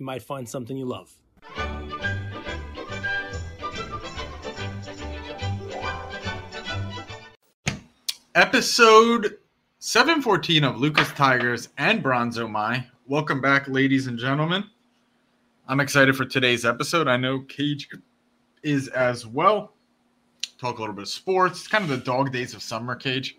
You might find something you love. Episode 714 of Lucas Tigers and Bronzo My. Welcome back, ladies and gentlemen. I'm excited for today's episode. I know Cage is as well. Talk a little bit of sports. It's kind of the dog days of summer, Cage,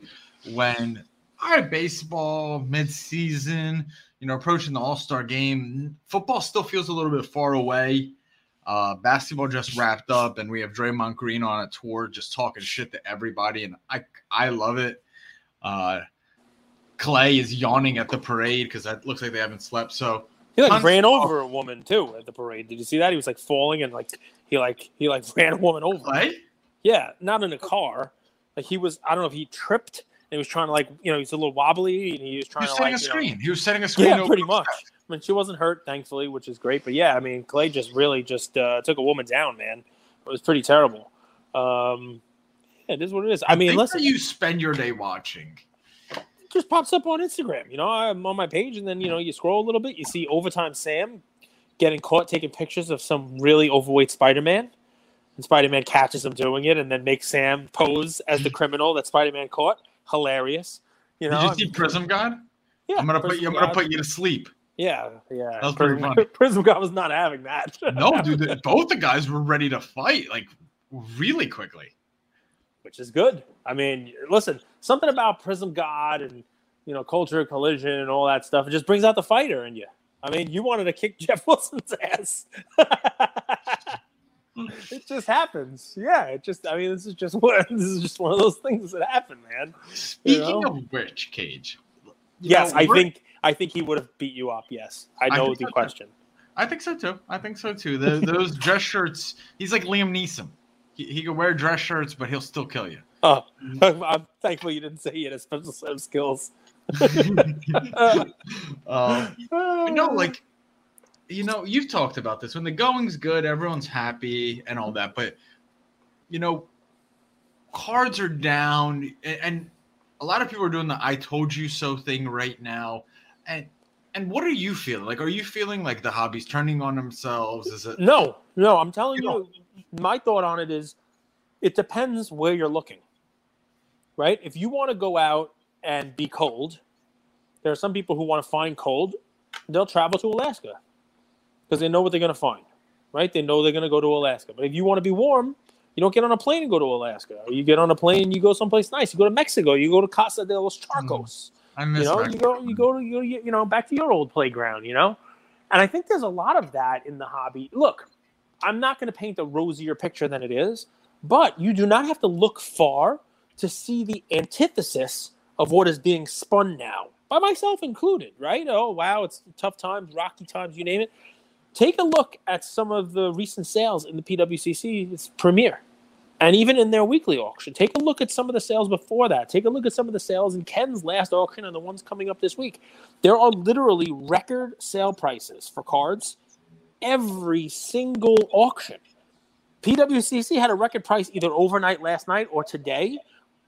when all right, baseball mid-season, you know, approaching the All-Star game. Football still feels a little bit far away. Uh, basketball just wrapped up, and we have Draymond Green on a tour, just talking shit to everybody, and I I love it. Uh, Clay is yawning at the parade because that looks like they haven't slept. So he like ran over a woman too at the parade. Did you see that? He was like falling and like he like he like ran a woman over. Clay? Yeah, not in a car. Like he was. I don't know if he tripped he was trying to like you know he's a little wobbly and he was trying he was to setting like, a screen. Know, he was setting a screen. Yeah, pretty much. I mean, she wasn't hurt, thankfully, which is great. But yeah, I mean, Clay just really just uh, took a woman down, man. It was pretty terrible. Um, yeah, it is what it is. I, mean, listen, you spend your day watching. It just pops up on Instagram. You know, I'm on my page, and then you know you scroll a little bit, you see overtime Sam getting caught taking pictures of some really overweight Spider-Man. And Spider-Man catches him doing it, and then makes Sam pose as the criminal that Spider-Man caught. Hilarious. You know, Did you see Prism God? Yeah, I'm gonna Prism put you. I'm God. gonna put you to sleep. Yeah, yeah. That was pretty Prism, funny. Prism God was not having that. no, dude. both the guys were ready to fight like really quickly, which is good. I mean, listen, something about Prism God and you know culture collision and all that stuff. It just brings out the fighter in you. I mean, you wanted to kick Jeff Wilson's ass. it just happens. Yeah, it just. I mean, this is just what this is just one of those things that happen, man. Speaking you know? of which, Cage. Yes, know, I think I think he would have beat you up. Yes, I know I the so question. Too. I think so too. I think so too. The, those dress shirts. He's like Liam Neeson. He, he can wear dress shirts, but he'll still kill you. Oh, I'm thankful you didn't say he had a special set of skills. um, no, like you know, you've talked about this. When the going's good, everyone's happy and all that. But you know, cards are down, and, and a lot of people are doing the "I told you so" thing right now. And and what are you feeling? Like, are you feeling like the hobby's turning on themselves? Is it? No, no. I'm telling you, you my thought on it is, it depends where you're looking. Right? If you want to go out and be cold, there are some people who want to find cold. They'll travel to Alaska because they know what they're going to find, right? They know they're going to go to Alaska. But if you want to be warm, you don't get on a plane and go to Alaska. You get on a plane, you go someplace nice. You go to Mexico. You go to Casa de los mm. Charcos. I miss you know, Mexico. you go, you go to, you, you know, back to your old playground. You know, and I think there's a lot of that in the hobby. Look, I'm not going to paint a rosier picture than it is, but you do not have to look far to see the antithesis of what is being spun now, by myself included. Right? Oh wow, it's tough times, rocky times, you name it take a look at some of the recent sales in the PWCC's Premier and even in their weekly auction. Take a look at some of the sales before that. Take a look at some of the sales in Ken's last auction and the ones coming up this week. There are literally record sale prices for cards every single auction. PWCC had a record price either overnight last night or today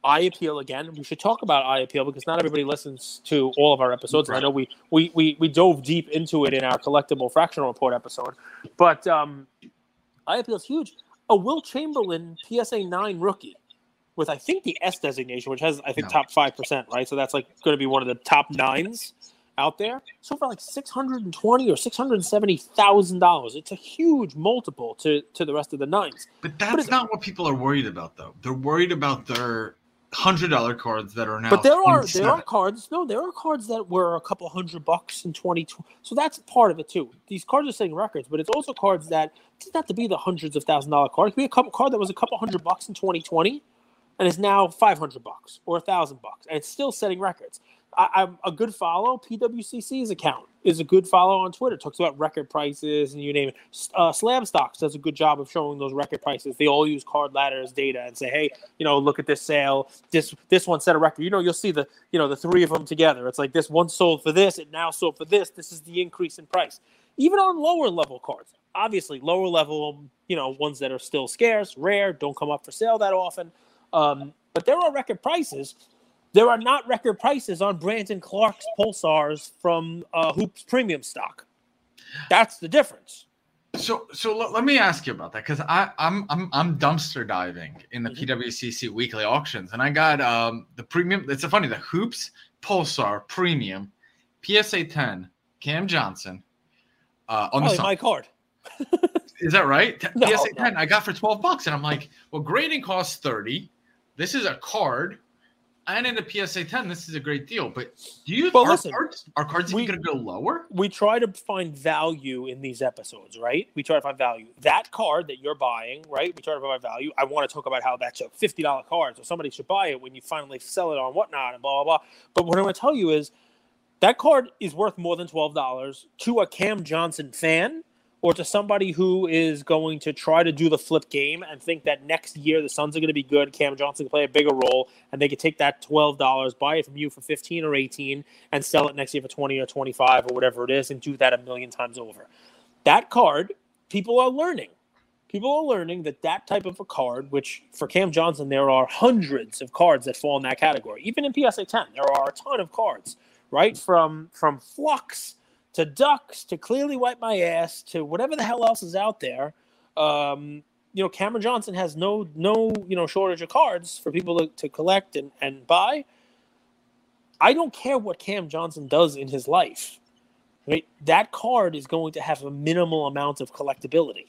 eye appeal again. We should talk about eye appeal because not everybody listens to all of our episodes. Right. I know we, we we we dove deep into it in our collectible fractional report episode, but um, eye appeal is huge. A Wilt Chamberlain PSA nine rookie with I think the S designation, which has I think no. top five percent, right? So that's like going to be one of the top nines out there. So for like six hundred and twenty or six hundred and seventy thousand dollars, it's a huge multiple to to the rest of the nines. But that's but not what people are worried about, though. They're worried about their hundred dollar cards that are now. But there are there are cards. No, there are cards that were a couple hundred bucks in twenty. So that's part of it too. These cards are setting records, but it's also cards that doesn't have to be the hundreds of thousand dollar card. It could be a couple card that was a couple hundred bucks in twenty twenty, and is now five hundred bucks or a thousand bucks, and it's still setting records. I, I'm a good follow. PWCC's account is a good follow on Twitter. Talks about record prices and you name it. Uh, Slabstox does a good job of showing those record prices. They all use Card Ladder's data and say, hey, you know, look at this sale. This this one set a record. You know, you'll see the you know the three of them together. It's like this one sold for this. It now sold for this. This is the increase in price. Even on lower level cards, obviously lower level, you know, ones that are still scarce, rare, don't come up for sale that often. Um, but there are record prices there are not record prices on Brandon Clarke's Pulsars from uh, Hoops Premium stock. That's the difference. So, so l- let me ask you about that because I I'm I'm I'm dumpster diving in the mm-hmm. PWCC weekly auctions, and I got um the premium. It's a funny the Hoops Pulsar Premium PSA 10 Cam Johnson uh, on the my card. Is that right? No, PSA 10 I got for 12 bucks, and I'm like, well, grading costs 30. This is a card and in the PSA 10, this is a great deal. But do you well, listen, cards, are cards we, going to go lower? We try to find value in these episodes, right? We try to find value. That card that you're buying, right? We try to find value. I want to talk about how that's a $50 card, so somebody should buy it when you finally sell it on whatnot and blah, blah, blah. But what I'm going to tell you is that card is worth more than $12 to a Cam Johnson fan or to somebody who is going to try to do the flip game and think that next year the Suns are going to be good, Cam Johnson can play a bigger role, and they could take that twelve dollars, buy it from you for fifteen or eighteen, and sell it next year for twenty or twenty five or whatever it is, and do that a million times over. That card, people are learning. People are learning that that type of a card, which for Cam Johnson, there are hundreds of cards that fall in that category. Even in PSA 10, there are a ton of cards, right? From from Flux to ducks to clearly wipe my ass to whatever the hell else is out there. Um, you know, Cameron Johnson has no no you know shortage of cards for people to, to collect and, and buy. I don't care what Cam Johnson does in his life. Right? That card is going to have a minimal amount of collectability.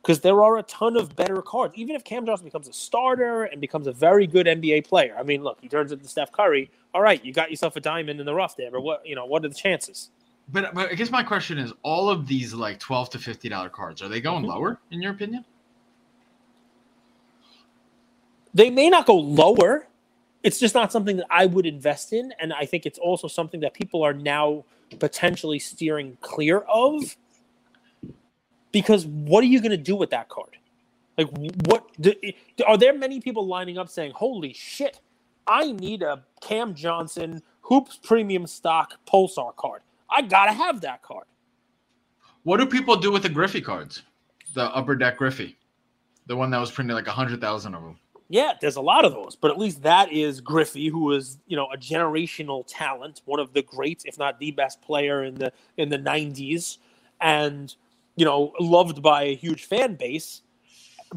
Because there are a ton of better cards. Even if Cam Johnson becomes a starter and becomes a very good NBA player. I mean, look, he turns into Steph Curry. All right, you got yourself a diamond in the rough there, but what you know, what are the chances? But, but I guess my question is, all of these like twelve to fifty dollar cards are they going mm-hmm. lower in your opinion? They may not go lower. It's just not something that I would invest in, and I think it's also something that people are now potentially steering clear of. Because what are you going to do with that card? Like, what do, are there many people lining up saying, "Holy shit, I need a Cam Johnson Hoops Premium Stock Pulsar card"? I gotta have that card. What do people do with the Griffey cards? The upper deck Griffey, the one that was printed like a hundred thousand of them. Yeah, there's a lot of those, but at least that is Griffey, who is you know a generational talent, one of the greats, if not the best player in the in the '90s, and you know loved by a huge fan base.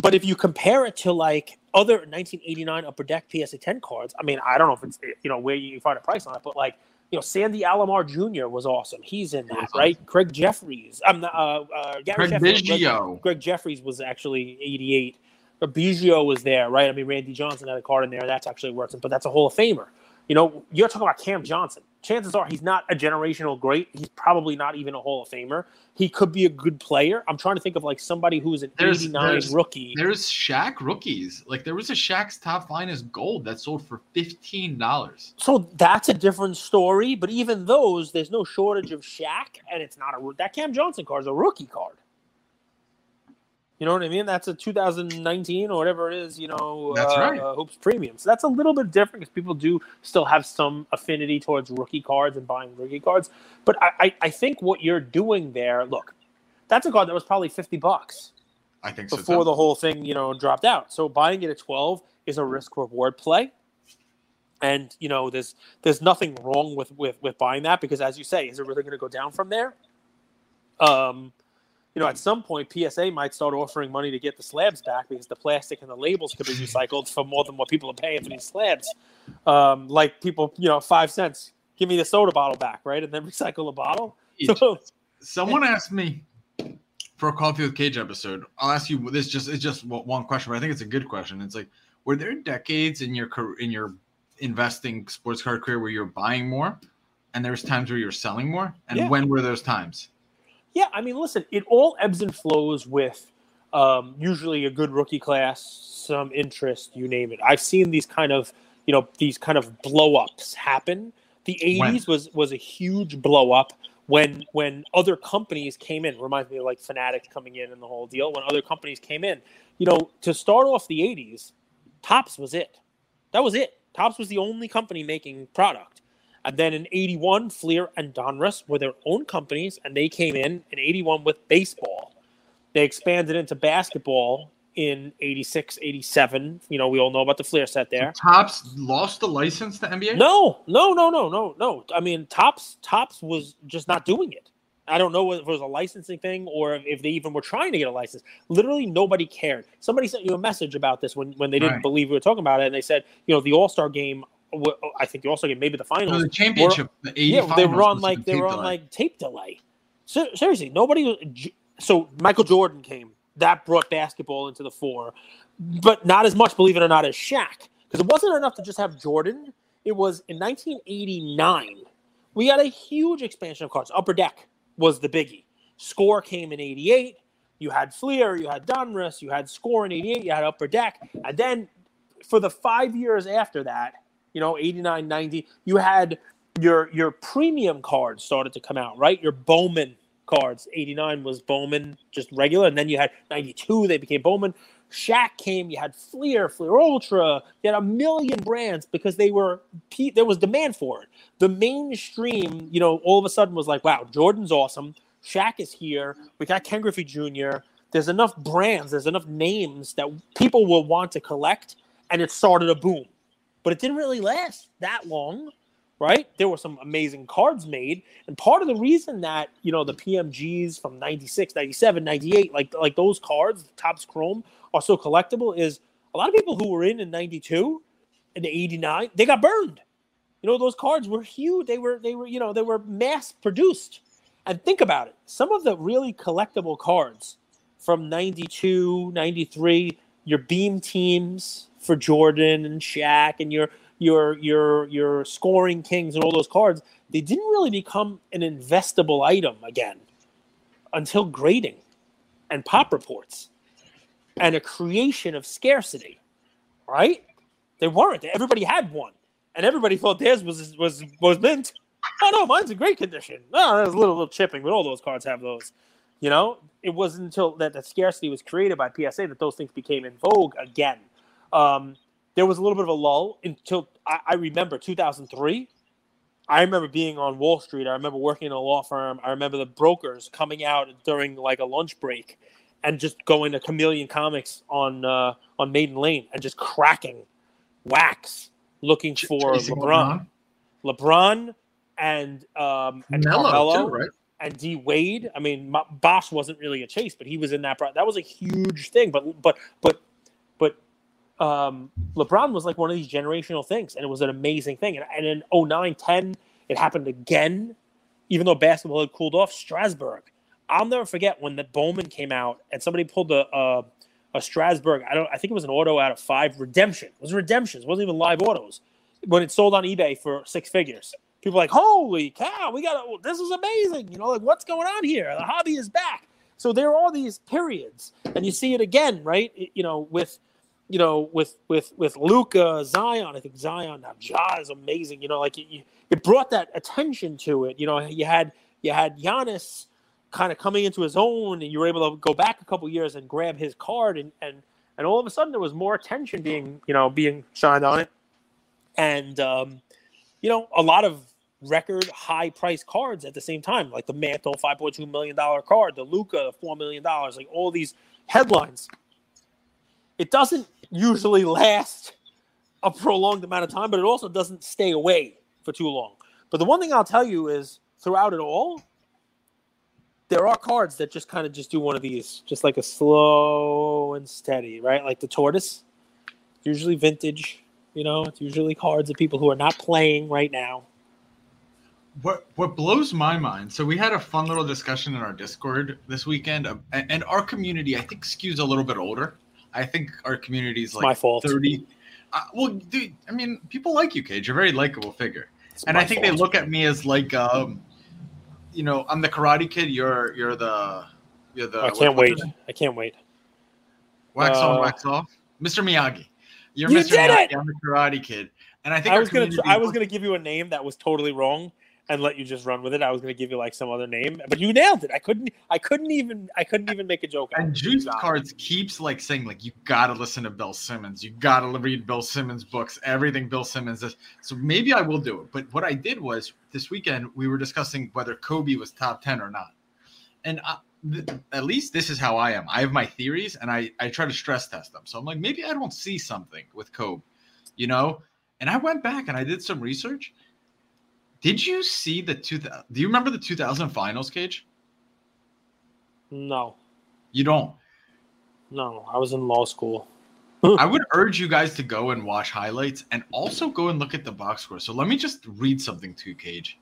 But if you compare it to like other 1989 Upper Deck PSA 10 cards, I mean, I don't know if it's you know where you find a price on it, but like you know, Sandy Alomar Jr. was awesome. He's in that, right? Craig Jefferies. I'm not, uh, uh, Gary Craig Biggio. Greg, Greg, Jefferies was actually 88. But Biggio was there, right? I mean, Randy Johnson had a card in there. That's actually working, but that's a Hall of Famer. You know, you're talking about Cam Johnson. Chances are he's not a generational great. He's probably not even a Hall of Famer. He could be a good player. I'm trying to think of like somebody who's an there's, 89 there's, rookie. There's Shaq rookies. Like there was a Shaq's top finest gold that sold for $15. So that's a different story. But even those, there's no shortage of Shaq, and it's not a that Cam Johnson card is a rookie card. You know what I mean? That's a 2019 or whatever it is. You know, that's uh, right. Uh, Hoops Premium. So that's a little bit different because people do still have some affinity towards rookie cards and buying rookie cards. But I, I, I think what you're doing there, look, that's a card that was probably 50 bucks. I think before so the whole thing, you know, dropped out. So buying it at 12 is a risk reward play. And you know, there's there's nothing wrong with with with buying that because, as you say, is it really going to go down from there? Um, you know, at some point, PSA might start offering money to get the slabs back because the plastic and the labels could be recycled for more than what people are paying for these slabs. Um, like people, you know, five cents, give me the soda bottle back, right, and then recycle the bottle. So, someone asked me for a Coffee with Cage episode. I'll ask you this. Just it's just one question, but I think it's a good question. It's like, were there decades in your career in your investing sports card career where you're buying more, and there's times where you're selling more, and yeah. when were those times? Yeah, I mean, listen, it all ebbs and flows with um, usually a good rookie class, some interest, you name it. I've seen these kind of, you know, these kind of blow ups happen. The 80s was was a huge blow up when when other companies came in. Reminds me of like Fanatics coming in and the whole deal. When other companies came in, you know, to start off the 80s, Topps was it. That was it. Topps was the only company making product. And then in 81, Fleer and Donruss were their own companies, and they came in in 81 with baseball. They expanded into basketball in 86, 87. You know, we all know about the Fleer set there. Topps lost the license to NBA? No, no, no, no, no, no. I mean, Topps Topps was just not doing it. I don't know if it was a licensing thing or if they even were trying to get a license. Literally, nobody cared. Somebody sent you a message about this when, when they didn't Right. believe we were talking about it, and they said, you know, the All Star game. I think the All Star game, maybe the finals. No, the championship, the yeah, they were on like they were on delay. like tape delay. So, seriously, nobody. So Michael Jordan came. That brought basketball into the fore, but not as much, believe it or not, as Shaq. Because it wasn't enough to just have Jordan. It was in 1989. We had a huge expansion of cards. Upper Deck was the biggie. Score came in 88. You had Fleer, you had Donruss, you had Score in 88, you had Upper Deck. And then for the five years after that, you know, 89, 90, you had your your premium cards started to come out, right? Your Bowman cards. 89 was Bowman, just regular. And then you had 92, they became Bowman. Shaq came, you had Fleer, Fleer Ultra, you had a million brands because they were there was demand for it. The mainstream, you know, all of a sudden was like, wow, Jordan's awesome. Shaq is here. We got Ken Griffey Jr. There's enough brands, there's enough names that people will want to collect, and it started a boom. But it didn't really last that long, right? There were some amazing cards made, and part of the reason that you know the PMGs from 96, 97, 98, like like those cards, Topps Chrome, are so collectible is a lot of people who were in in 92 and 89, they got burned. You know, those cards were huge. They were they were, you know, they were mass produced. And think about it. Some of the really collectible cards from 92, 93, your beam teams for Jordan and Shaq and your your your your scoring kings and all those cards, they didn't really become an investable item again until grading and pop reports and a creation of scarcity. Right? They weren't. Everybody had one. And everybody thought theirs was was was mint. Oh no, mine's in great condition. No, there's a little little chipping, but all those cards have those. You know, it wasn't until that the scarcity was created by PSA that those things became in vogue again. Um, there was a little bit of a lull until I, I remember 2003. I remember being on Wall Street. I remember working in a law firm. I remember the brokers coming out during like a lunch break and just going to Chameleon Comics on uh, on Maiden Lane and just cracking wax looking for chasing LeBron. LeBron and um, and Melo, Carmelo too, right? and D Wade. I mean, Bosh wasn't really a chase, but he was in that. Pro- that was a huge thing. But but but um, LeBron was like one of these generational things, and it was an amazing thing. And, and in 09, 10, it happened again, even though basketball had cooled off. Strasburg. I'll never forget when the Bowman came out, and somebody pulled a. a a Strasburg, I don't. I think it was an auto out of five. Redemption it was redemptions. It wasn't even live autos. When it sold on eBay for six figures, people like, "Holy cow, we got this is amazing!" You know, like what's going on here? The hobby is back. So there are all these periods, and you see it again, right? It- you know, with you know, with with with Luka, Zion. I think Zion now, Ja is amazing. You know, like it, it brought that attention to it. You know, you had you had Giannis kind of coming into his own, and you were able to go back a couple years and grab his card, and and and all of a sudden there was more attention being you know being shined on it, and um, you know a lot of record high price cards at the same time, like the Mantle five point two million dollar card, the Luka four million dollars, like all these headlines. It doesn't usually last a prolonged amount of time, but it also doesn't stay away for too long. But the one thing I'll tell you is throughout it all, there are cards that just kind of just do one of these, just like a slow and steady, right? Like the tortoise, usually vintage. You know, it's usually cards of people who are not playing right now. What what blows my mind? So we had a fun little discussion in our Discord this weekend, uh, and, and our community I think skews a little bit older. I think our community is like my fault. thirty. Uh, well, dude, I mean, people like you, Cage. You're a very likable figure, It's and I think they look at me as like, um, you know, I'm the Karate Kid. You're you're the you're the. I can't wait. I can't wait. Wax on, Uh, wax off. Mr. Miyagi. You're You Mr. did Miyagi. it! I'm the Karate Kid. And I think I was gonna I was gonna give you a name that was totally wrong, and let you just run with it. I was was gonna give you like some other name, but you nailed it. I couldn't I couldn't even I couldn't even make a joke. And. Juice. Cards keeps like saying like you gotta listen to Bill Simmons, you gotta read Bill Simmons books, everything Bill Simmons does. So maybe I will do it. But what I did was this weekend we were discussing whether Kobe was top ten or not, and I, th- at least this is how I am. I have my theories and I I try to stress test them. So I'm like maybe I don't see something with Kobe, you know. And I went back and I did some research. Did you see the two? Do you remember the 2000 finals, Cage? No, You don't. no, I was in law school. I would urge you guys to go and watch highlights and also go and look at the box score. So let me just read something to you, Cage.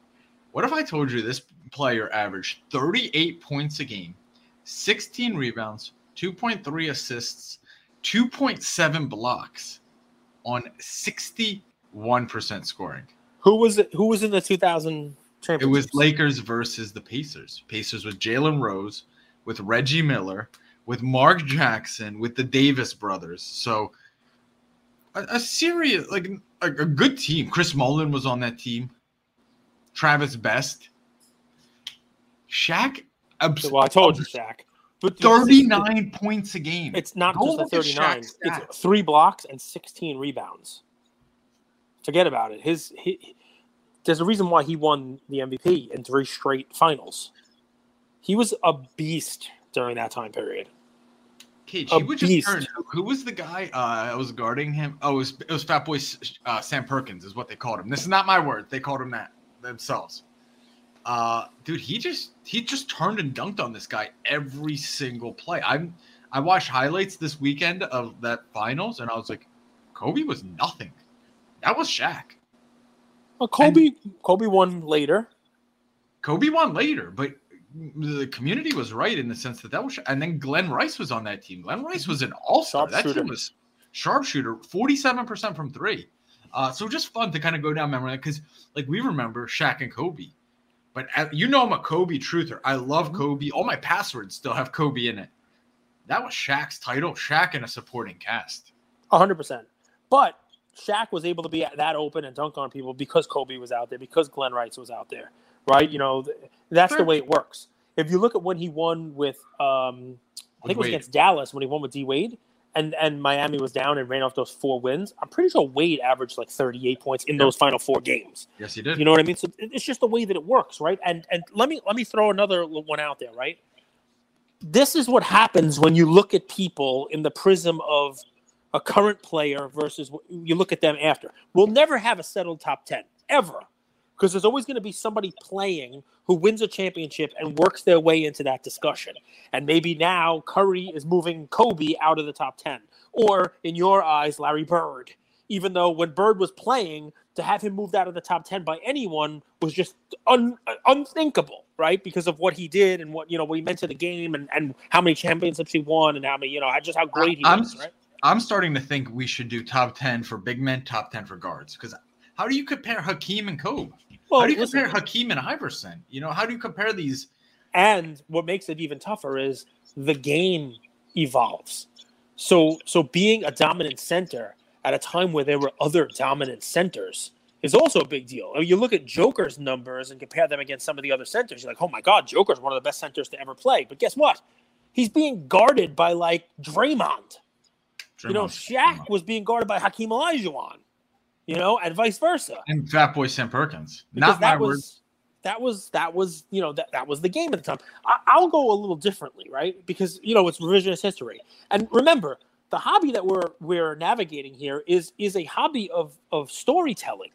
What if I told you this player averaged 38 points a game, 16 rebounds, 2.3 assists, 2.7 blocks on 61% scoring? Who was it? Who was in the 2000 It was Lakers versus the Pacers. Pacers with Jalen Rose, with Reggie Miller, with Mark Jackson, with the Davis brothers. So a, a serious, like a, a good team. Chris Mullin was on that team. Travis Best. Shaq, abs- Well, I told you, Shaq. But this is- 39 points a game. It's not Go just the 39. It's three blocks and 16 rebounds. Forget about it. His he, there's a reason why he won the MVP in three straight finals. He was a beast during that time period. Cage, he would just beast. turn. Who, who was the guy? Uh, I was guarding him. Oh, it was, it was Fat Boy uh, Sam Perkins, is what they called him. This is not my word. They called him that themselves. Uh, dude, he just he just turned and dunked on this guy every single play. I'm I watched highlights this weekend of that finals, and I was like, Kobe was nothing. That was Shaq. Well, Kobe Kobe won later. Kobe won later, but the community was right in the sense that that was. And then Glen Rice was on that team. Glen Rice was an all star. That team was sharpshooter, forty-seven percent from three. Uh, so just fun to kind of go down memory because, like, we remember Shaq and Kobe, but uh, you know I'm a Kobe truther. I love Kobe. All my passwords still have Kobe in it. That was Shaq's title. Shaq in a supporting cast. hundred percent. But Shaq was able to be that open and dunk on people because Kobe was out there, because Glen Rice was out there, right? You know, th- that's the way it works. If you look at when he won with, um, I think it was Wade. against Dallas when he won with D Wade, and and Miami was down and ran off those four wins. I'm pretty sure Wade averaged like 38 points in Yeah. those final four games. Yes, he did. You know what I mean? So it's just the way that it works, right? And and let me let me throw another one out there, right? This is what happens when you look at people in the prism of a current player versus what you look at them after. We'll never have a settled top 10 ever because there's always going to be somebody playing who wins a championship and works their way into that discussion. And maybe now Curry is moving Kobe out of the top 10 or in your eyes Larry Bird even though when Bird was playing, to have him moved out of the top 10 by anyone was just un, unthinkable, right? Because of what he did and what, you know, what he meant to the game and, and how many championships he won and how many, you know, just how great he I'm- was, right? I'm starting to think we should do top 10 for big men, top 10 for guards. Because how do you compare Hakeem and Kobe? Well, how do you listen, compare Hakeem and Iverson? You know, how do you compare these? and what makes it even tougher is the game evolves. So, so being a dominant center at a time where there were other dominant centers is also a big deal. I mean, you look at Joker's numbers and compare them against some of the other centers. You're like, oh my God, Joker's one of the best centers to ever play. But guess what? He's being guarded by like Draymond. You know, Draymond- Shaq was being guarded by Hakeem Olajuwon. You know, and vice versa. and Fat Boy Sam Perkins. Because Not my was that was that was you know that that was the game at the time. I, I'll go a little differently, right? Because you know it's revisionist history. And remember, the hobby that we're we're navigating here is is a hobby of of storytelling.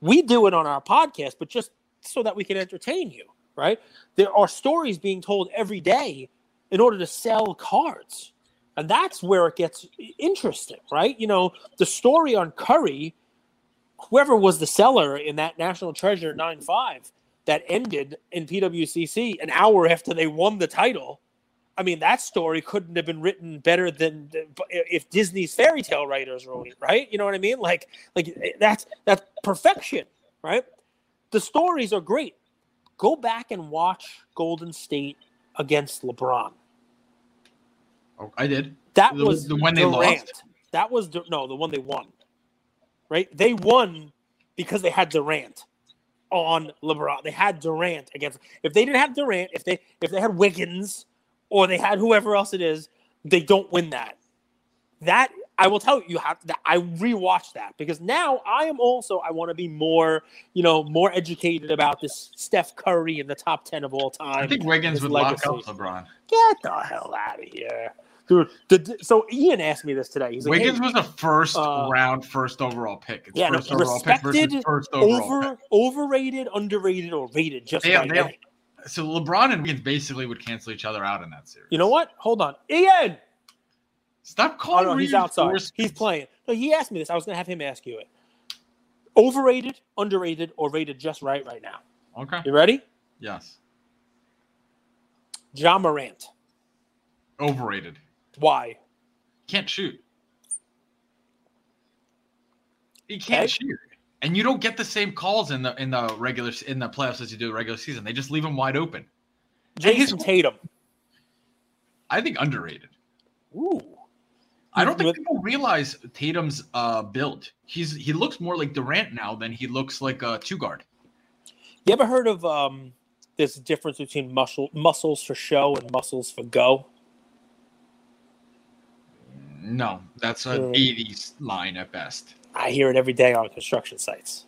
We do it on our podcast, but just so that we can entertain you, right? There are stories being told every day in order to sell cards. And that's where it gets interesting, right? You know, the story on Curry, whoever was the seller in that National Treasure 9 5 that ended in PWCC an hour after they won the title. I mean, that story couldn't have been written better than than- if Disney's fairy tale writers wrote it, right? You know what I mean? Like, like eh, that's that's perfection, right? The stories are great. Go back and watch Golden State against LeBron. Oh, I did. That The- was the one they Durant. lost? That was no, the one they won. right? They won because they had Durant on LeBron. They had Durant against. If they didn't have Durant, if they if they had Wiggins or they had whoever else it is, they don't win that. That I will tell you, you have that. I rewatched that because now I am also I want to be more, you know, more educated about this Steph Curry in the top ten of all time. I think Wiggins would legacy. lock up LeBron. Get the hell out of here, dude. The, so Ian asked me this today. He's like, Wiggins hey, was a first uh, round, first overall pick. It's Yeah, no, first overall pick respected, first overall over pick. overrated, underrated, or rated just They- right they- So LeBron and Wiggins basically would cancel each other out in that series. You know what? Hold on, Ian. Stop Oh calling. no, he's outside. He's playing. No, he asked me this. I was gonna have him ask you it. Overrated, underrated, or rated just right right now. Okay. You ready? Yes. Ja Morant. Overrated. Why? Can't shoot. He can't Okay. shoot. And you don't get the same calls in the in the regular in the playoffs as you do the regular season. They just leave him wide open. His- Jayson Tatum. I think underrated. Ooh. I don't think people realize Tatum's uh, build. He's he looks more like Durant now than he looks like a two guard. You ever heard of um this difference between muscle muscles for show and muscles for go? No, that's an mm. Yeah. '80s line at best. I hear it every day on construction sites.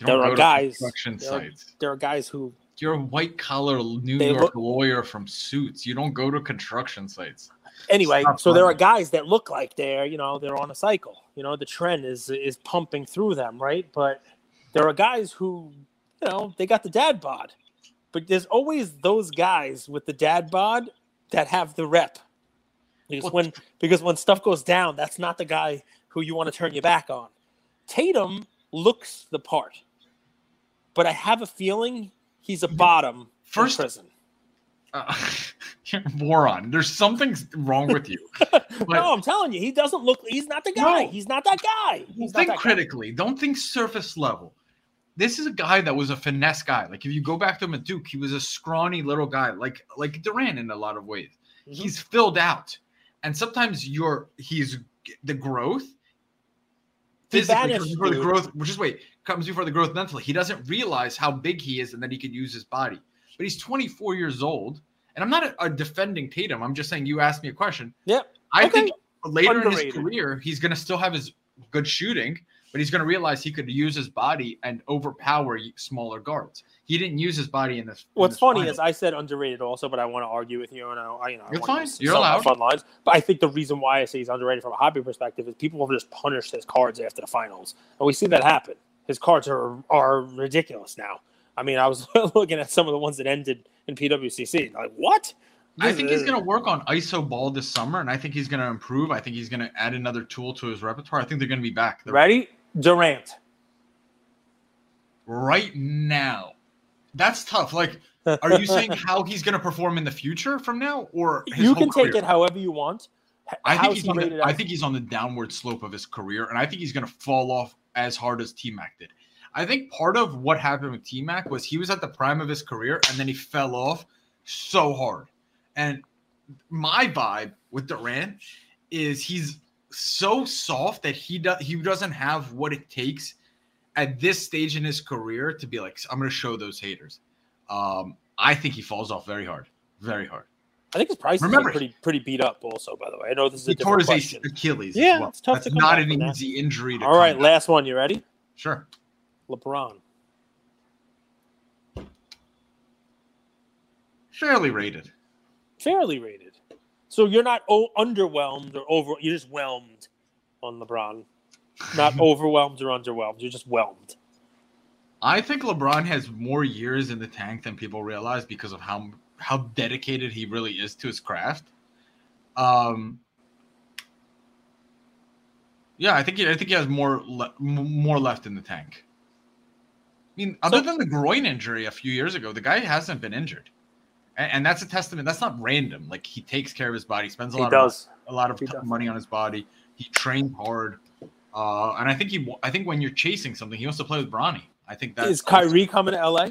There are guys- construction there are- sites. There are guys who You're a white collar New York look- lawyer from Suits. You don't go to construction sites. anyway Stop so there are guys that look like they're you know they're on a cycle you know the trend is is pumping through them right but there are guys who you know they got the dad bod but there's always those guys with the dad bod that have the rep because Well, when because when stuff goes down that's not the guy who you want to turn your back on tatum looks the part but i have a feeling he's a bottom First- in prison Uh, you're a moron. There's something wrong with you. no, I'm telling you, he doesn't look. He's not the guy. No. He's not that guy. He's think that guy. critically. Don't think surface level. This is a guy that was a finesse guy. Like if you go back to him at Duke, he was a scrawny little guy, like like Durant in a lot of ways. Mhm. He's filled out, and sometimes you're he's the growth. Physically comes before the growth. Which is wait comes before the growth mentally. He doesn't realize how big he is and that he could use his body. But he's 24 years old, and I'm not a, a defending Tatum. I'm just saying you asked me a question. Yep. I Okay. think later in his career, he's going to still have his good shooting, but he's going to realize he could use his body and overpower smaller guards. He didn't use his body in this. in What's this funny final. is I said underrated also, but I want to argue with you, and I, you know, You're fine. You're some of my allowed. Fun lines, but I think the reason why I say he's underrated from a hobby perspective is people will just punish his cards after the finals, and we see that happen. His cards are are ridiculous now. I mean, I was looking at some of the ones that ended in PWCC. Like what? I think he's going to work on ISO ball this summer, and I think he's going to improve. I think he's going to add another tool to his repertoire. I think they're going to be back They're- ready. Durant. right now. That's tough. Like, are you saying how he's going to perform in the future from now, or his you can take it however you want? I think he's he on the, I think he's on the downward slope of his career, and I think he's going to fall off as hard as T Mac did. I think part of what happened with T Mac was he was at the prime of his career, and then he fell off so hard. And my vibe with Durant is he's so soft that he does he doesn't have what it takes at this stage in his career to be like I'm going to show those haters. Um, I think he falls off very hard, very hard. I think his price Remember- is pretty pretty beat up. Also, by the way, I know this is a tore different his question. Achilles. as Yeah, well. it's tough That's to not an that. easy injury. To All right, last one. You ready? sure. LeBron. Fairly rated. fairly rated. So you're not o- underwhelmed or over. You're just whelmed on LeBron. Not overwhelmed or underwhelmed. You're just whelmed. I think LeBron has more years in the tank than people realize because of how how dedicated he really is to his craft. Um, yeah, I think he, I think he has more le- more left in the tank. I mean, other So- than the groin injury a few years ago, the guy hasn't been injured, and, and that's a testament. That's not random. Like he takes care of his body, spends a He lot of does. a lot of He t- does. money on his body. He trained hard, uh, and I think he. I think when you're chasing something, he wants to play with Bronny. I think that Is Kyrie coming to LA?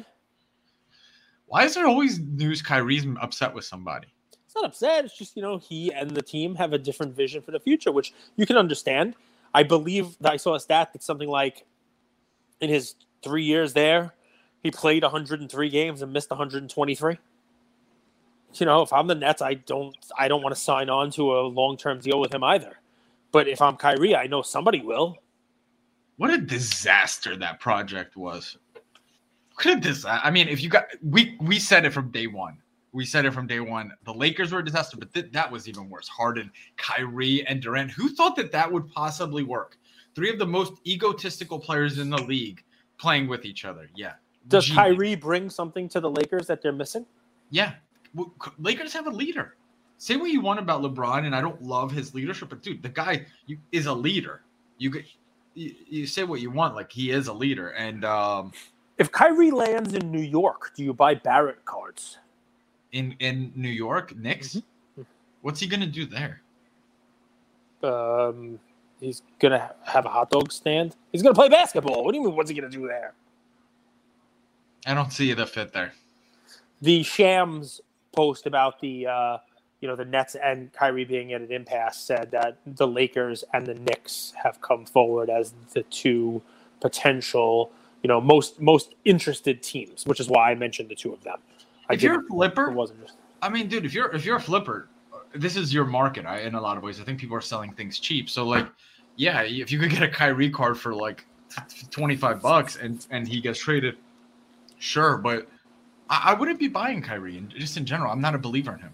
Why is there always news Kyrie's upset with somebody? It's not upset. It's just you know he and the team have a different vision for the future, which you can understand. I believe that I saw a stat that something like in his three years there, he played 103 games and missed 123. You know, if I'm the Nets, I don't I don't want to sign on to a long term deal with him either. But if I'm Kyrie, I know somebody will. What a disaster that project was. Could this? I mean, if you got we we said it from day one. We said it from day one. The Lakers were a disaster, but th- that was even worse. Harden, Kyrie, and Durant. Who thought that that would possibly work? Three of the most egotistical players in the league playing with each other. Yeah. Does Genius. Kyrie bring something to the Lakers that they're missing? Yeah. Lakers have a leader. Say what you want about LeBron, and I don't love his leadership, but dude, the guy is a leader. You get you, you say what you want, like he is a leader, and um, If Kyrie lands in New York, do you buy Barrett cards? in in New York, Knicks, what's he gonna do there? Um, he's gonna have a hot dog stand. He's gonna play basketball. What do you mean? What's he gonna do there? I don't see the fit there. The Shams post about the uh, you know the Nets and Kyrie being at an impasse said that the Lakers and the Knicks have come forward as the two potential you know most most interested teams, which is why I mentioned the two of them. I If you're a flipper, wasn't just I mean, dude, if you're if you're a flipper, this is your market. I, in a lot of ways, I think people are selling things cheap. So like, yeah, if you could get a Kyrie card for like twenty five bucks and and he gets traded, sure. But I, I wouldn't be buying Kyrie. And just in general, I'm not a believer in him.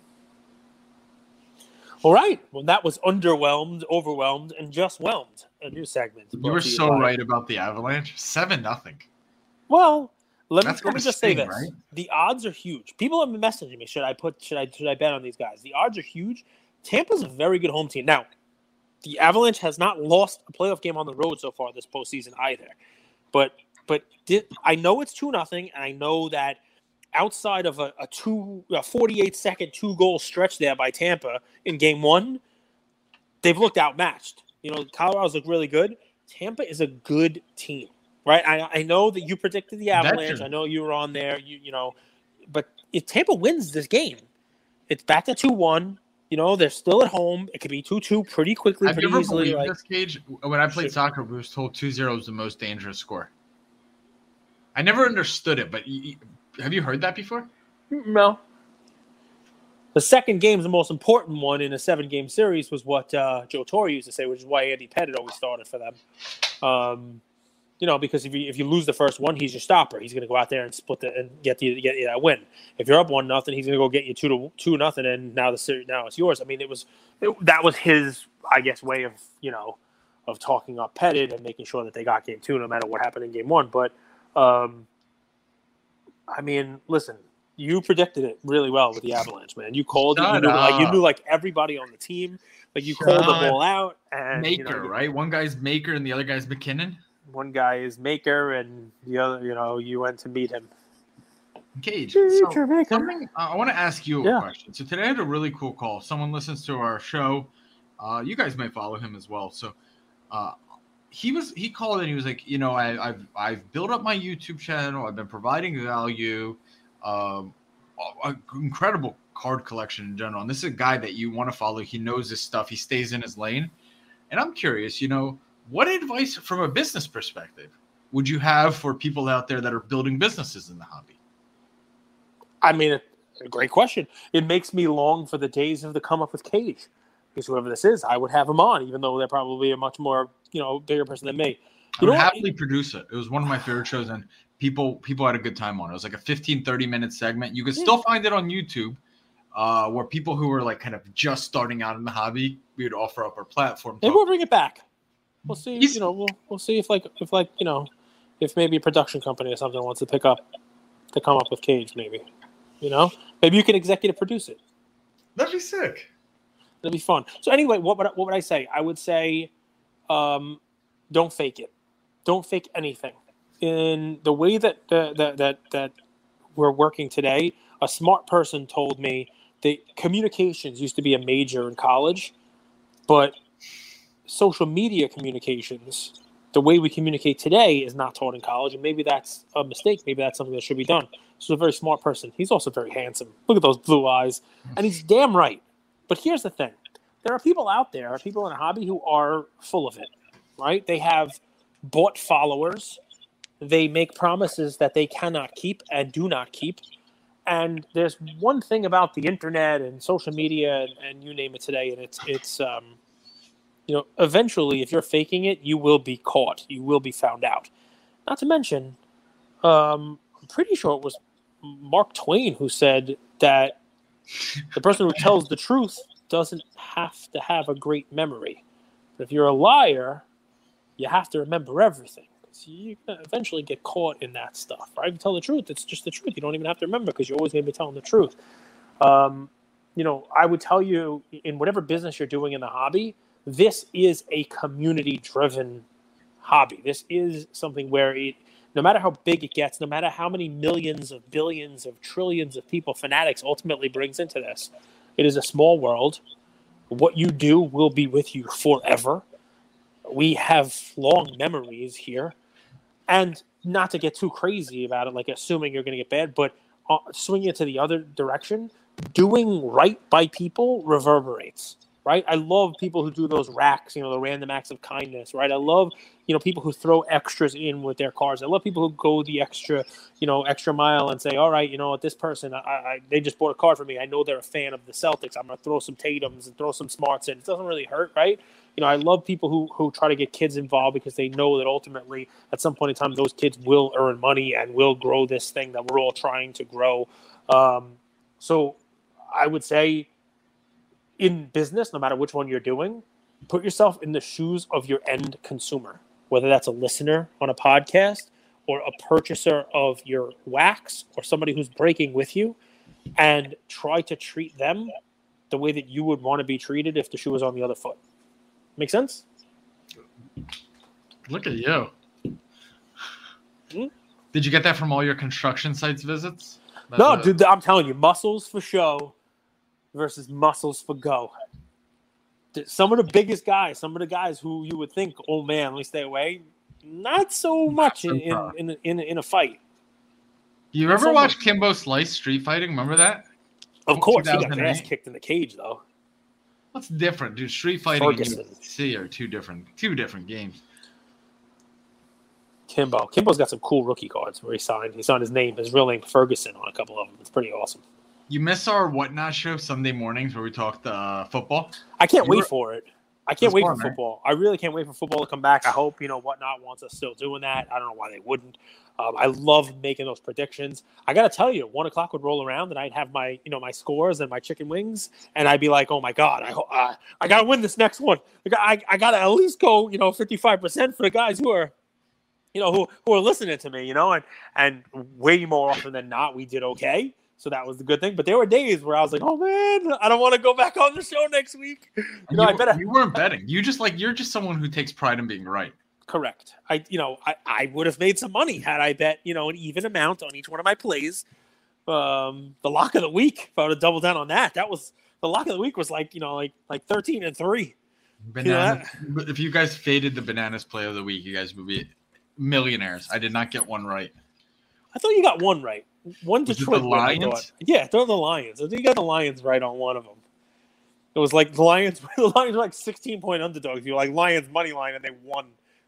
All right. Well, that was underwhelmed, overwhelmed, and just whelmed. A new segment. You were so right about the Avalanche. Seven nothing. Well, let me, let me just say this: right? the odds are huge. People have been messaging me. Should I put? Should I? Should I bet on these guys? The odds are huge. Tampa's a very good home team. Now, the Avalanche has not lost a playoff game on the road so far this postseason either. But but did, I know it's two nothing, and I know that outside of a, a two a 48 second two goal stretch there by Tampa in game one, they've looked outmatched. You know, Colorado's look really good. Tampa is a good team, right? I, I know that you predicted the Avalanche. I know you were on there. You you know, but if Tampa wins this game, it's back to two one. You know, they're still at home. It could be two two pretty quickly, you pretty ever easily. believed Like, this, Cage? When I played Shit. soccer, we was told 2-0 is the most dangerous score. I never understood it, but have you heard that before? no. The second game is the most important one in a seven game series, was what uh, Joe Torre used to say, which is why Andy Pettitte always started for them. Um, you know, because if you if you lose the first one, he's your stopper. He's going to go out there and split the and get you get you that win. If you're up one nothing, he's going to go get you two to two nothing, and now the series now it's yours. I mean, it was it, that was his, I guess, way of you know of talking up Pettitte and making sure that they got game two, no matter what happened in game one. But um, I mean, listen, you predicted it really well with the Avalanche, man. You called it. You knew, like, you knew like everybody on the team. Like you called Shut them all out, and you Makar, know, right? One guy's Makar and the other guy's MacKinnon. one guy is Makar, and the other, you know, you went to meet him. Cage. So, Makar. something I want to ask you a Yeah. question. So today I had a really cool call. Someone listens to our show. Uh, you guys may follow him as well. So uh, he was he called and he was like, you know, I, I've I've built up my YouTube channel. I've been providing value. Um, incredible card collection in general. And this is a guy that you want to follow. He knows his stuff. He stays in his lane. And I'm curious, you know, what advice from a business perspective would you have for people out there that are building businesses in the hobby? I mean, a great question. It makes me long for the days of the come up with Cage, because whoever this is, I would have him on, even though they're probably a much more, you know, bigger person than me. I You would know what? happily produce it. It was one of my favorite shows, and people people had a good time on it. It was like a 15, 30 minute segment. You can Yeah. still find it on YouTube, uh, where people who were like kind of just starting out in the hobby, we would offer up our platform. Maybe we'll bring it back. We'll see. You know, we'll we'll see if like if like you know, if maybe a production company or something wants to pick up to come up with Cage. Maybe, you know, maybe you can executive produce it. That'd be sick. It'll be fun. So anyway, what would I, what would I say? I would say, um, don't fake it. Don't fake anything. In the way that uh, that that that we're working today, a smart person told me that communications used to be a major in college, but social media communications, the way we communicate today, is not taught in college, and maybe that's a mistake. Maybe that's something that should be done. So a very smart person. He's also very handsome. Look at those blue eyes, and he's damn right. But here's the thing: there are people out there, people in a hobby who are full of it, right? They have bought followers. They make promises that they cannot keep and do not keep. And there's one thing about the internet and social media and, and you name it today, and it's it's um, you know eventually if you're faking it, you will be caught. You will be found out. Not to mention, um, I'm pretty sure it was Mark Twain who said that the person who tells the truth doesn't have to have a great memory. But if you're a liar, you have to remember everything. You eventually get caught in that stuff, right? You tell the truth, it's just the truth. You don't even have to remember because you're always going to be telling the truth. Um, you know, I would tell you in whatever business you're doing in the hobby, this is a community driven hobby. This is something where it, no matter how big it gets, no matter how many millions of billions of trillions of people fanatics ultimately brings into this, it is a small world. What you do will be with you forever. We have long memories here. And not to get too crazy about it, like assuming you're going to get bad, but uh, swinging it to the other direction, doing right by people reverberates right? I love people who do those racks, you know, the random acts of kindness, right? I love, you know, people who throw extras in with their cars. I love people who go the extra, you know, extra mile and say, all right, you know this person, I, I, they just bought a car for me. I know they're a fan of the Celtics. I'm to throw some Tatums and throw some smarts in. It doesn't really hurt, right? You know, I love people who, who try to get kids involved because they know that ultimately at some point in time, those kids will earn money and will grow this thing that we're all trying to grow. Um, so I would say, in business, no matter which one you're doing, put yourself in the shoes of your end consumer, whether that's a listener on a podcast or a purchaser of your wax or somebody who's breaking with you, and try to treat them the way that you would want to be treated if the shoe was on the other foot. Make sense? Look at you. Hmm? Did you get that from all your construction sites visits? That's no, dude, I'm telling you, muscles for show versus muscles for go. Some of the biggest guys, some of the guys who you would think, oh man, let me stay away. Not so much in in, in, in, in a fight. You ever almost- watch Kimbo Slice Street Fighting? Remember that? Of course, he got ass kicked in the cage though. What's different, dude? Street Fighting and Ferguson. UFC are two different, two different games. Kimbo, Kimbo's got some cool rookie cards where he signed. He signed his name, his real name, Ferguson, on a couple of them. It's pretty awesome. You miss our whatnot show Sunday mornings where we talked uh, football. I can't You wait were- for it. I can't wait fun, for football. I really can't wait for football to come back. I hope you know whatnot wants us still doing that. I don't know why they wouldn't. Um, I love making those predictions. I got to tell you, one o'clock would roll around and I'd have my you know my scores and my chicken wings, and I'd be like, oh my god, I uh, I got to win this next one. Like, I I got to at least go you know fifty five percent for the guys who are. You know who, who are listening to me, you know, and and way more often than not, we did okay. So that was the good thing. But there were days where I was like, "Oh man, I don't want to go back on the show next week." You know, I better you weren't betting. You just like you're just someone who takes pride in being right. Correct. I, you know, I, I would have made some money had I bet, you know, an even amount on each one of my plays. Um, the lock of the week, if I would have doubled down on that, that was the lock of the week was like, you know, like like thirteen and three. Banana. but If you guys faded the bananas play of the week, you guys would be millionaires. I did not get one right. I thought you got one right. One Was Detroit the Lions? Yeah, they're the Lions. I think you got the Lions right on one of them. It was like the Lions. The Lions were like sixteen point underdogs. You were like Lions money line, and they won.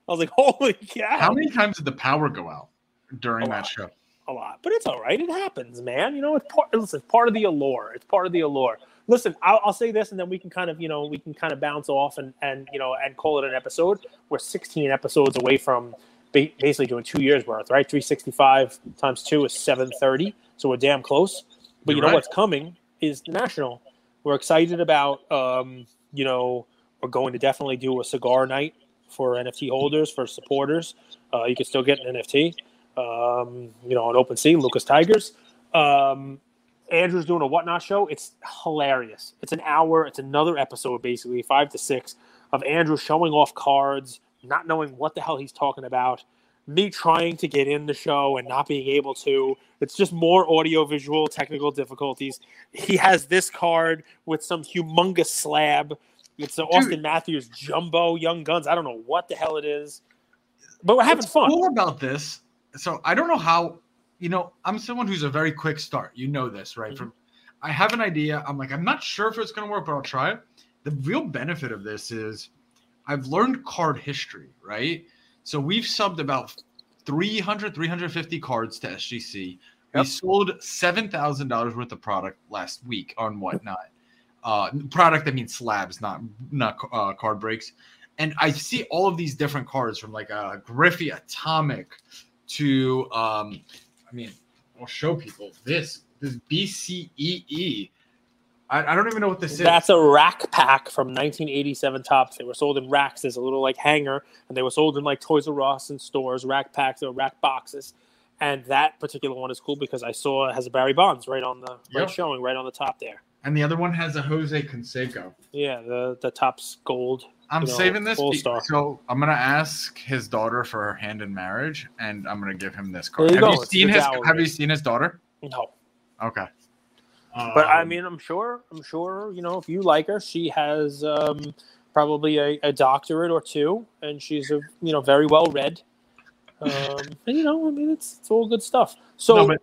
I was like, holy cow! How many times did the power go out during A that lot. show? a lot, but it's all right. It happens, man. You know, it's part. Listen, it's part of the allure. It's part of the allure. Listen, I'll, I'll say this, and then we can kind of, you know, we can kind of bounce off and and you know and call it an episode. We're 16 episodes away from basically doing two years worth, right? 365 times two is 730, so we're damn close. But You're you know right. what's coming is the national. We're excited about, um, you know, we're going to definitely do a cigar night for NFT holders for supporters. Uh, you can still get an NFT um, you know, on OpenSea, Lucas Tigers. Um, Andrew's doing a whatnot show. It's hilarious. It's an hour. It's another episode, basically five to six, of Andrew showing off cards, not knowing what the hell he's talking about. Me trying to get in the show and not being able to. It's just more audio visual technical difficulties. He has this card with some humongous slab. It's the Auston Matthews jumbo Young Guns. I don't know what the hell it is, but we're having What's fun. cool about this. So I don't know how. You know, I'm someone who's a very quick start. You know this, right? Mhm. From I have an idea. I'm like, I'm not sure if it's going to work, but I'll try it. The real benefit of this is I've learned card history, right? So we've subbed about 300, 350 cards to SGC. We Yep. sold seven thousand dollars worth of product last week on whatnot. Uh, product that means slabs, not not uh, card breaks. And I see all of these different cards from like a Griffey Atomic to um, I mean, I'll show people this this BCEE. I, I don't even know what this is. That's a rack pack from 1987 Topps. They were sold in racks. as a little like hanger, and they were sold in like Toys R Us and stores, rack packs or rack boxes. And that particular one is cool because I saw it has a Barry Bonds right on the right Yep. showing right on the top there. and the other one has a Jose Canseco. Yeah, the the top's gold. I'm you know, saving this. be- star. So I'm gonna ask his daughter for her hand in marriage, and I'm gonna give him this card. You have go, you it's seen his? Have you seen his daughter? No, Okay. But I Um, mean, I'm sure. I'm sure. You know, if you like her, she has um, probably a, a doctorate or two, and she's a you know very well read. Um, and you know, I mean, it's it's all good stuff. So no, but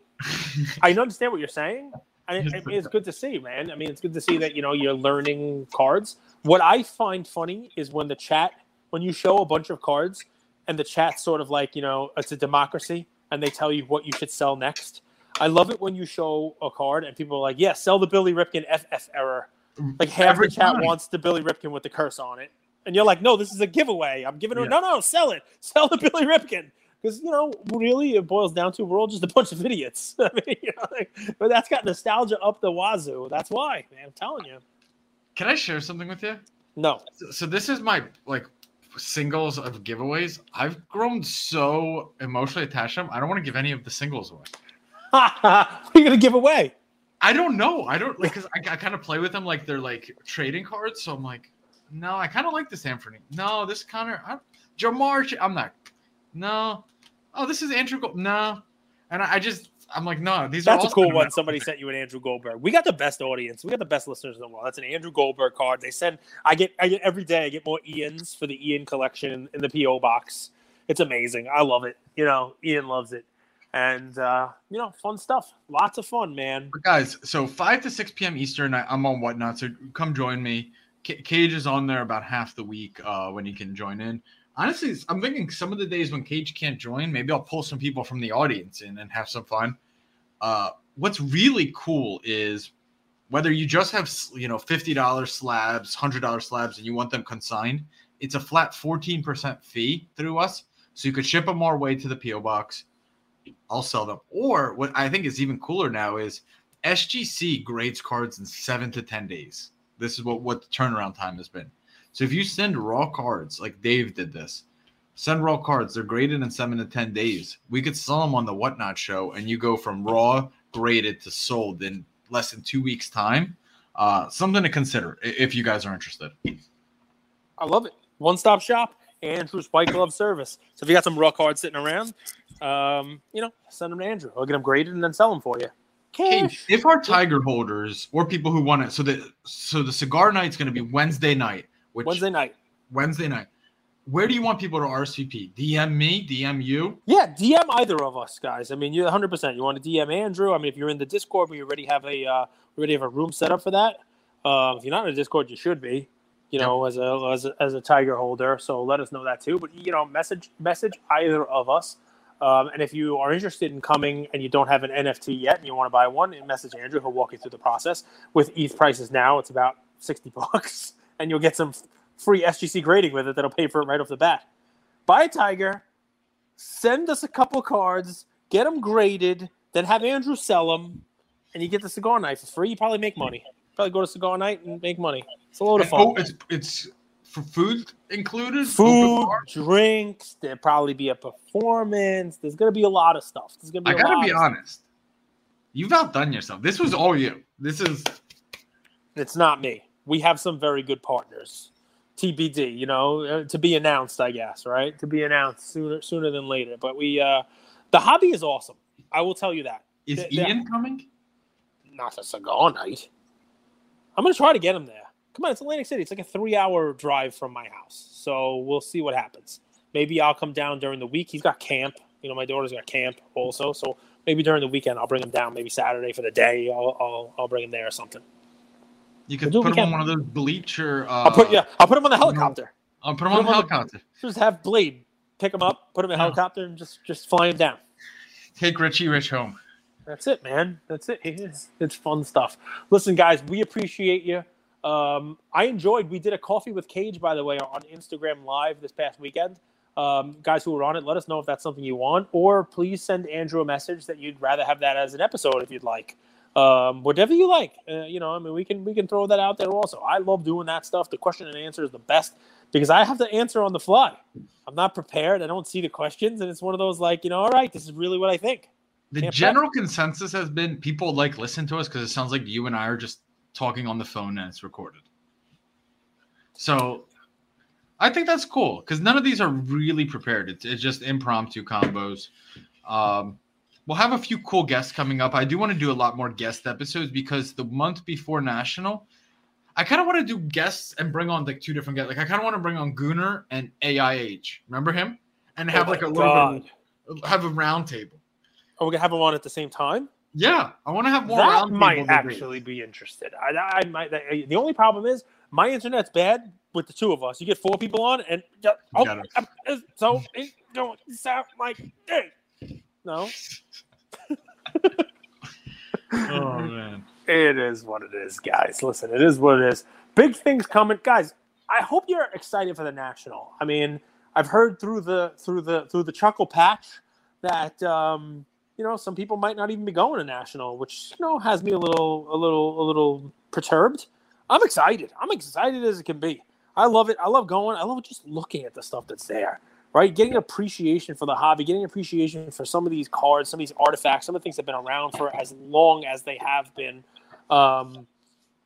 I understand what you're saying, and it, it's good to see, man. I mean, it's good to see that you know you're learning cards. What I find funny is when the chat, when you show a bunch of cards, and the chat sort of like you know it's a democracy, and they tell you what you should sell next. I love it when you show a card and people are like, "Yeah, sell the Billy Ripken FF error." Mm, like half Every the chat time. wants the Billy Ripken with the curse on it, and you're like, "No, this is a giveaway. I'm giving her Yeah. no, no, sell it, sell the Billy Ripken." Because you know, really, it boils down to we're all just a bunch of idiots. I mean, you know, like, but that's got nostalgia up the wazoo. That's why, man. I'm telling you. can I share something with you? No, So, so this is my like singles of giveaways. I've grown so emotionally attached to them. I don't want to give any of the singles away. What are you gonna give away? I don't know. I don't like because I, I kind of play with them like they're like trading cards. So I'm like, no, I kind of like this Anthony. No, this Connor. I, Jamar. Ch- I'm not. No. Oh, this is Andrew. Gold. No. And I, I just I'm like, no. These are That's a cool one. Somebody sent you an Andrew Goldberg. We got the best audience. We got the best listeners in the world. That's an Andrew Goldberg card. They send. I get. I get every day. I get more Ian's for the Ian collection in the PO box. It's amazing. I love it. You know, Ian loves it, and uh, you know, fun stuff. Lots of fun, man. But guys, so 5 to 6 p.m. Eastern, I, I'm on Whatnot. So come join me. C- Cage is on there about half the week uh, when you can join in. Honestly, I'm thinking some of the days when Cage can't join, maybe I'll pull some people from the audience in and have some fun. Uh, what's really cool is whether you just have you know $50 slabs, $100 slabs, and you want them consigned, it's a flat 14% fee through us. So you could ship them our way to the PO box. I'll sell them. Or what I think is even cooler now is SGC grades cards in seven to ten days. This is what what the turnaround time has been. So if you send raw cards, like Dave did this, send raw cards. They're graded in seven to ten days. We could sell them on the Whatnot show, and you go from raw graded to sold in less than two weeks' time. Uh, something to consider if you guys are interested. I love it. One stop shop. Andrew's White Glove Service. So if you got some raw cards sitting around, um, you know, send them to Andrew. I'll get them graded and then sell them for you. Hey, if our tiger holders or people who want it, so the so the cigar night's going to be Wednesday night, which Wednesday night. Wednesday night. Where do you want people to RSVP? DM me, DM you. Yeah, DM either of us, guys. I mean, you're 100. percent You want to DM Andrew? I mean, if you're in the Discord, we already have a uh, we already have a room set up for that. Uh, if you're not in the Discord, you should be. You know, as a, as a as a Tiger holder, so let us know that too. But you know, message message either of us. Um, and if you are interested in coming and you don't have an NFT yet and you want to buy one, message Andrew. He'll walk you through the process. With ETH prices now, it's about 60 bucks, and you'll get some free SGC grading with it that'll pay for it right off the bat. Buy a Tiger, send us a couple cards, get them graded, then have Andrew sell them, and you get the cigar knife for free. You probably make money. Probably go to cigar night and make money. It's a load of fun. oh, it's it's for food included. Food, drinks. There'll probably be a performance. There's gonna be a lot of stuff. There's gonna be. I a gotta be honest. You've outdone yourself. This was all you. This is It's not me. We have some very good partners. TBD, you know, uh, to be announced, I guess, right? To be announced sooner sooner than later. But we, uh the hobby is awesome. I will tell you that. is yeah. Ian coming? Not for cigar night. I'm gonna try to get him there. Come on, it's Atlantic City. It's like a three-hour drive from my house, so we'll see what happens. Maybe I'll come down during the week. He's got camp. You know, my daughter's got camp also, so maybe during the weekend I'll bring him down. Maybe Saturday for the day. I'll I'll, I'll bring him there or something. You could We'll put him on one of those bleacher. Uh, I'll put yeah. I'll put him on the helicopter. I'll put him Put on him on the- helicopter. Just have Blade pick him up, put him in a Yeah. helicopter, and just just fly him down. Take Richie Rich home. That's it, man. That's it. It's, fun stuff. Listen, guys, we appreciate you. Um, I enjoyed. We did a coffee with Cage, by the way, on Instagram Live this past weekend. Um, guys who were on it, let us know if that's something you want, or please send Andrew a message that you'd rather have that as an episode if you'd like. Um, whatever you like, uh, you know. I mean, we can we can throw that out there also. I love doing that stuff. The question and answer is the best because I have to answer on the fly. I'm not prepared. I don't see the questions, and it's one of those like, you know, all right, this is really what I think. The Can't general consensus has been people like listen to us because it sounds like you and I are just talking on the phone and it's recorded. So I think that's cool because none of these are really prepared. It's, it's just impromptu combos. Um, we'll have a few cool guests coming up. I do want to do a lot more guest episodes because the month before National, I kind of want to do guests and bring on like two different guests. Like I kind of want to bring on Gooner and AIH. Remember him? And have Oh like a little God. bit, have a round table. Are we gonna have them on at the same time? Yeah, I want to have more that might actually be interested. I, I might. The only problem is my internet's bad with the two of us. You get four people on, and oh, it. so it don't sound like hey. No, Oh man. it is what it is, guys. Listen, it is what it is. Big things coming, guys. I hope you're excited for the national. I mean, I've heard through the through the through the chuckle patch that um, you know some people might not even be going to national, which you know has me a little a little a little perturbed. I'm excited. I'm excited as it can be. I love it. I love going. I love just looking at the stuff that's there. Right, getting appreciation for the hobby, getting appreciation for some of these cards, some of these artifacts, some of the things that have been around for as long as they have been. Um,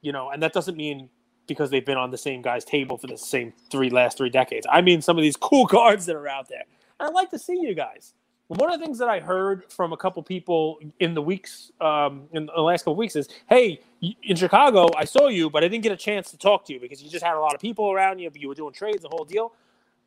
you know, and that doesn't mean because they've been on the same guy's table for the same three last three decades. I mean, some of these cool cards that are out there. I'd like to see you guys. One of the things that I heard from a couple people in the weeks, um, in the last couple weeks, is, "Hey, in Chicago, I saw you, but I didn't get a chance to talk to you because you just had a lot of people around you. You were doing trades, the whole deal.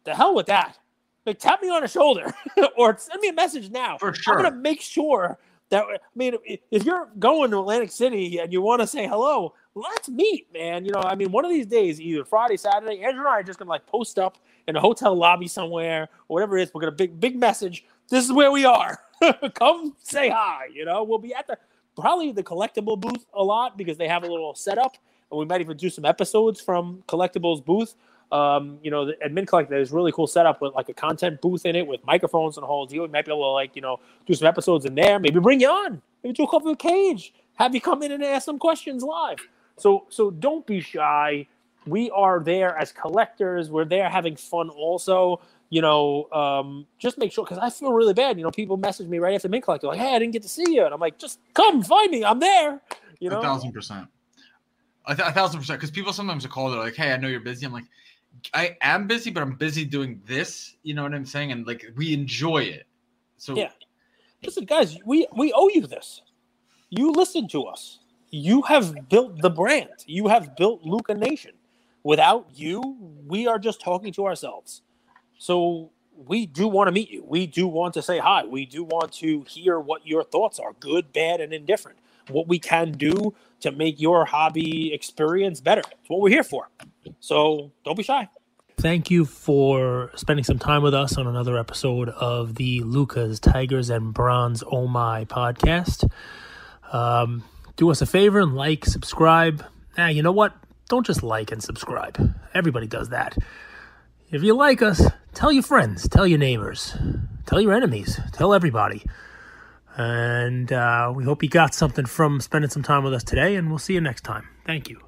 The hell with that! Like, tap me on the shoulder or send me a message now. For sure, I'm gonna make sure that I mean, if you're going to Atlantic City and you want to say hello, let's meet, man. You know, I mean, one of these days, either Friday, Saturday, Andrew and I are just gonna like post up in a hotel lobby somewhere or whatever it is. We're gonna big big message. This is where we are. Come say hi. You know, we'll be at the probably the collectible booth a lot because they have a little setup, and we might even do some episodes from collectibles booth. Um, you know, the admin collector there's really cool setup with like a content booth in it with microphones and the whole deal. We might be able to like you know do some episodes in there. Maybe bring you on. Maybe do a couple of cage. Have you come in and ask some questions live. So so don't be shy. We are there as collectors. We're there having fun also. You know, um, just make sure because I feel really bad. You know, people message me right after Mint Collector like, "Hey, I didn't get to see you," and I'm like, "Just come find me. I'm there." You know, a thousand percent. A, th- a thousand percent. Because people sometimes are called. They're like, "Hey, I know you're busy." I'm like, "I am busy, but I'm busy doing this." You know what I'm saying? And like, we enjoy it. So Yeah. Listen, guys, we we owe you this. You listen to us. You have built the brand. You have built Luca Nation. Without you, we are just talking to ourselves. So we do want to meet you. We do want to say hi. We do want to hear what your thoughts are, good, bad, and indifferent. What we can do to make your hobby experience better. It's what we're here for. So don't be shy. Thank you for spending some time with us on another episode of the Lucas, Tigers, and Bronze Oh My podcast. Um, do us a favor and like, subscribe. Ah, you know what? Don't just like and subscribe. Everybody does that. If you like us, tell your friends, tell your neighbors, tell your enemies, tell everybody. And uh, we hope you got something from spending some time with us today, and we'll see you next time. Thank you.